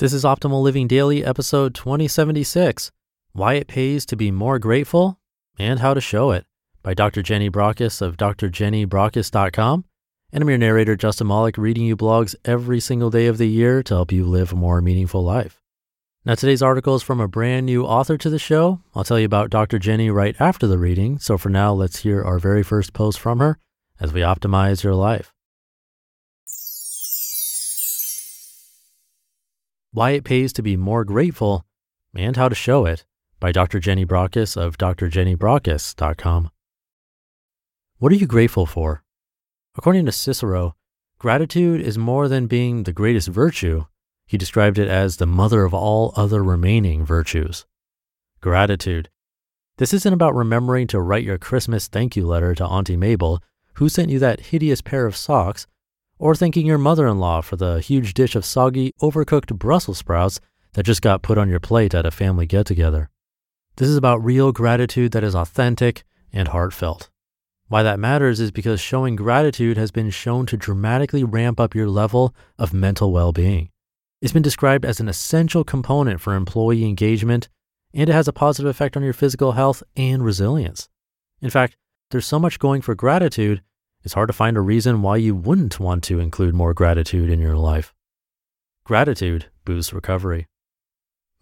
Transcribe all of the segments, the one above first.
This is Optimal Living Daily, episode 2076 Why It Pays to Be More Grateful and How to Show It by Dr. Jenny Brockis of drjennybrockis.com. And I'm your narrator, Justin Malik, reading you blogs every single day of the year to help you live a more meaningful life. Now, today's article is from a brand new author to the show. I'll tell you about Dr. Jenny right after the reading. So for now, let's hear our very first post from her as we optimize your life. Why It Pays to Be More Grateful and How to Show It by Dr. Jenny Brockis of drjennybrockis.com. What are you grateful for? According to Cicero, gratitude is more than being the greatest virtue. He described it as the mother of all other remaining virtues. Gratitude. This isn't about remembering to write your Christmas thank you letter to Auntie Mabel, who sent you that hideous pair of socks, or thanking your mother in law for the huge dish of soggy, overcooked Brussels sprouts that just got put on your plate at a family get together. This is about real gratitude that is authentic and heartfelt. Why that matters is because showing gratitude has been shown to dramatically ramp up your level of mental well being. It's been described as an essential component for employee engagement, and it has a positive effect on your physical health and resilience. In fact, there's so much going for gratitude it's hard to find a reason why you wouldn't want to include more gratitude in your life. Gratitude boosts recovery.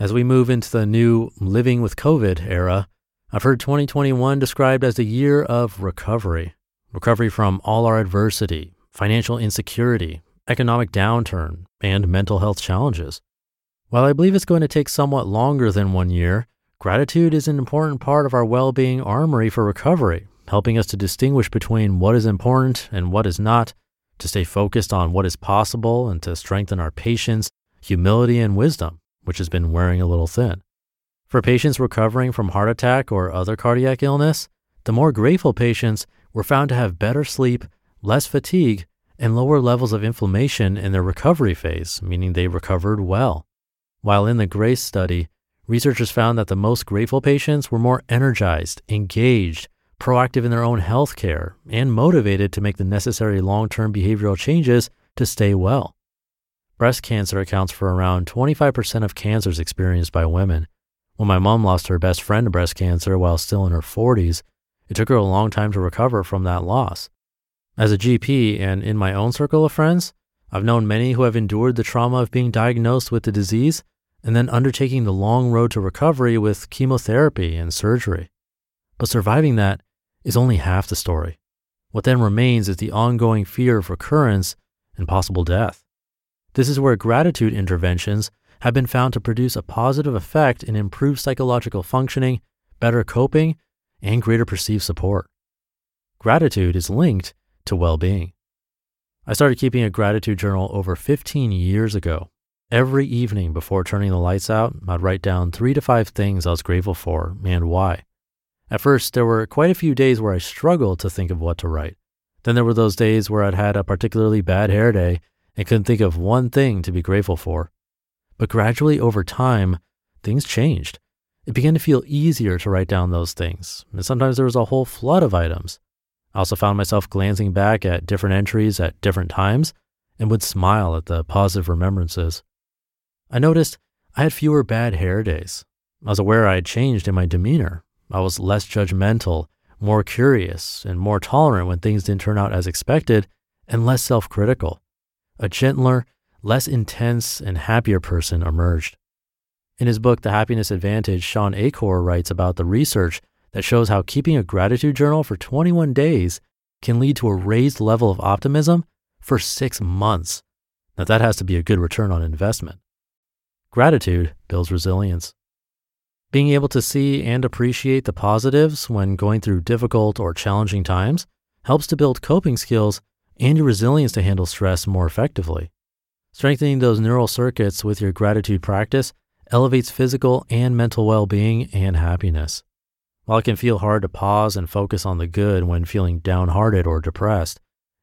As we move into the new living with COVID era, I've heard 2021 described as the year of recovery. Recovery from all our adversity, financial insecurity, economic downturn, and mental health challenges. While I believe it's going to take somewhat longer than one year, gratitude is an important part of our well being armory for recovery helping us to distinguish between what is important and what is not, to stay focused on what is possible, and to strengthen our patience, humility, and wisdom, which has been wearing a little thin. For patients recovering from heart attack or other cardiac illness, the more grateful patients were found to have better sleep, less fatigue, and lower levels of inflammation in their recovery phase, meaning they recovered well. While in the GRACE study, researchers found that the most grateful patients were more energized, engaged, proactive in their own health care, and motivated to make the necessary long term behavioral changes to stay well. Breast cancer accounts for around 25% of cancers experienced by women. When my mom lost her best friend to breast cancer while still in her 40s, it took her a long time to recover from that loss. As a GP and in my own circle of friends, I've known many who have endured the trauma of being diagnosed with the disease and then undertaking the long road to recovery with chemotherapy and surgery. But surviving that is only half the story. What then remains is the ongoing fear of recurrence and possible death. This is where gratitude interventions have been found to produce a positive effect in improved psychological functioning, better coping, and greater perceived support. Gratitude is linked to well being. I started keeping a gratitude journal over 15 years ago. Every evening before turning the lights out, I'd write down three to five things I was grateful for and why. At first, there were quite a few days where I struggled to think of what to write. Then there were those days where I'd had a particularly bad hair day and couldn't think of one thing to be grateful for. But gradually over time, things changed. It began to feel easier to write down those things, and sometimes there was a whole flood of items. I also found myself glancing back at different entries at different times and would smile at the positive remembrances. I noticed I had fewer bad hair days. I was aware I had changed in my demeanor, I was less judgmental, more curious, and more tolerant when things didn't turn out as expected, and less self critical. A gentler, less intense, and happier person emerged. In his book, The Happiness Advantage, Shawn Achor writes about the research that shows how keeping a gratitude journal for 21 days can lead to a raised level of optimism for six months. Now, that has to be a good return on investment. Gratitude builds resilience. Being able to see and appreciate the positives when going through difficult or challenging times helps to build coping skills and your resilience to handle stress more effectively. Strengthening those neural circuits with your gratitude practice elevates physical and mental well being and happiness. While it can feel hard to pause and focus on the good when feeling downhearted or depressed,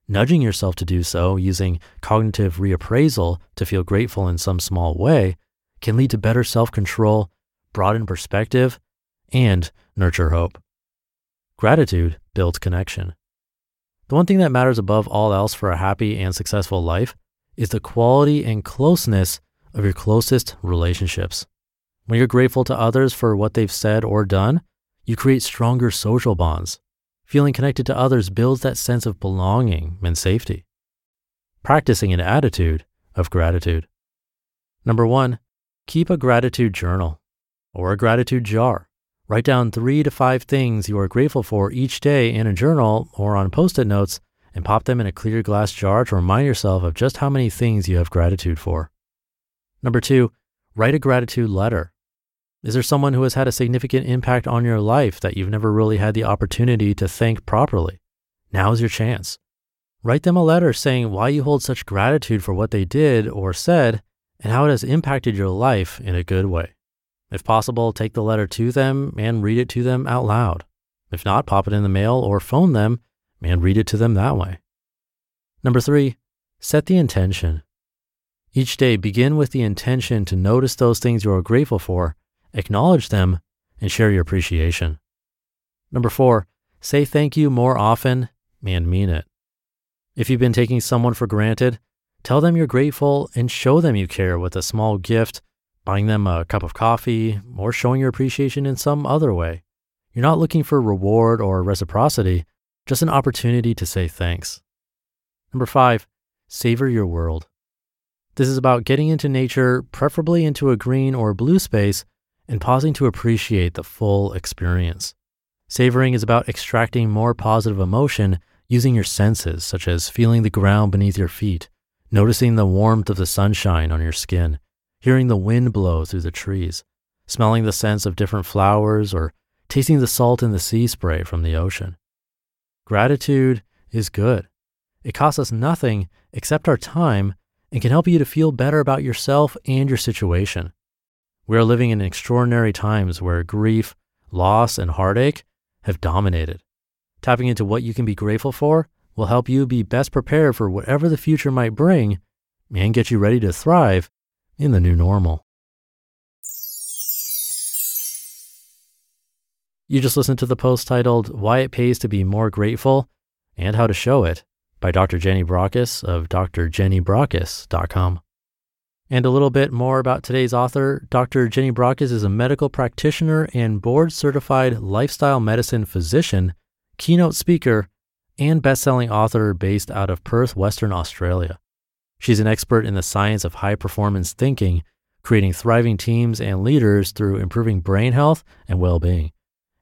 nudging yourself to do so using cognitive reappraisal to feel grateful in some small way can lead to better self control, broaden perspective, and nurture hope. Gratitude builds connection. The one thing that matters above all else for a happy and successful life is the quality and closeness of your closest relationships. When you're grateful to others for what they've said or done, you create stronger social bonds. Feeling connected to others builds that sense of belonging and safety. Practicing an attitude of gratitude. Number one, keep a gratitude journal or a gratitude jar. Write down three to five things you are grateful for each day in a journal or on post it notes and pop them in a clear glass jar to remind yourself of just how many things you have gratitude for. Number two, write a gratitude letter. Is there someone who has had a significant impact on your life that you've never really had the opportunity to thank properly? Now is your chance. Write them a letter saying why you hold such gratitude for what they did or said and how it has impacted your life in a good way. If possible, take the letter to them and read it to them out loud. If not, pop it in the mail or phone them and read it to them that way. Number three, set the intention. Each day, begin with the intention to notice those things you are grateful for, acknowledge them, and share your appreciation. Number four, say thank you more often and mean it. If you've been taking someone for granted, tell them you're grateful and show them you care with a small gift buying them a cup of coffee, or showing your appreciation in some other way. You're not looking for reward or reciprocity, just an opportunity to say thanks. Number five, savor your world. This is about getting into nature, preferably into a green or blue space, and pausing to appreciate the full experience. Savoring is about extracting more positive emotion using your senses, such as feeling the ground beneath your feet, noticing the warmth of the sunshine on your skin, hearing the wind blow through the trees, smelling the scents of different flowers, or tasting the salt in the sea spray from the ocean. Gratitude is good. It costs us nothing except our time and can help you to feel better about yourself and your situation. We are living in extraordinary times where grief, loss, and heartache have dominated. Tapping into what you can be grateful for will help you be best prepared for whatever the future might bring and get you ready to thrive in the new normal. You just listened to the post titled Why It Pays to Be More Grateful and How to Show It by Dr. Jenny Brockis of drjennybrockis.com. And a little bit more about today's author. Dr. Jenny Brockis is a medical practitioner and board certified lifestyle medicine physician, keynote speaker, and best-selling author based out of Perth, Western Australia. She's an expert in the science of high performance thinking, creating thriving teams and leaders through improving brain health and well being.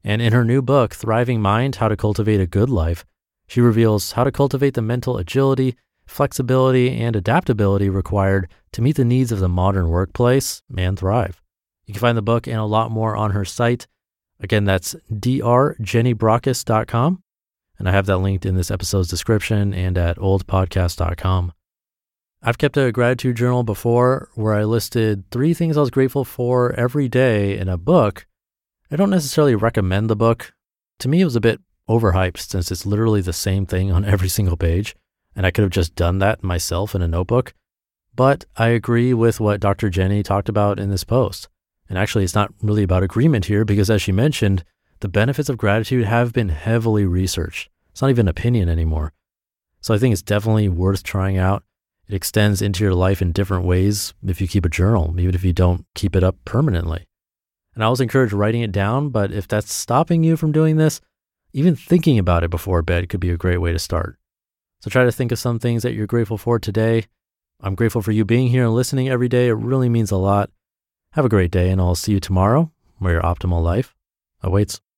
And in her new book, Thriving Mind How to Cultivate a Good Life, she reveals how to cultivate the mental agility, flexibility, and adaptability required to meet the needs of the modern workplace and thrive. You can find the book and a lot more on her site. Again, that's drjennybrockis.com. And I have that linked in this episode's description and at oldpodcast.com. I've kept a gratitude journal before where I listed three things I was grateful for every day in a book. I don't necessarily recommend the book. To me, it was a bit overhyped since it's literally the same thing on every single page, and I could have just done that myself in a notebook. But I agree with what Dr. Jenny talked about in this post. And actually, it's not really about agreement here because, as she mentioned, the benefits of gratitude have been heavily researched. It's not even opinion anymore. So I think it's definitely worth trying out. It extends into your life in different ways if you keep a journal, even if you don't keep it up permanently. And I always encourage writing it down, but if that's stopping you from doing this, even thinking about it before bed could be a great way to start. So try to think of some things that you're grateful for today. I'm grateful for you being here and listening every day. It really means a lot. Have a great day, and I'll see you tomorrow where your optimal life awaits.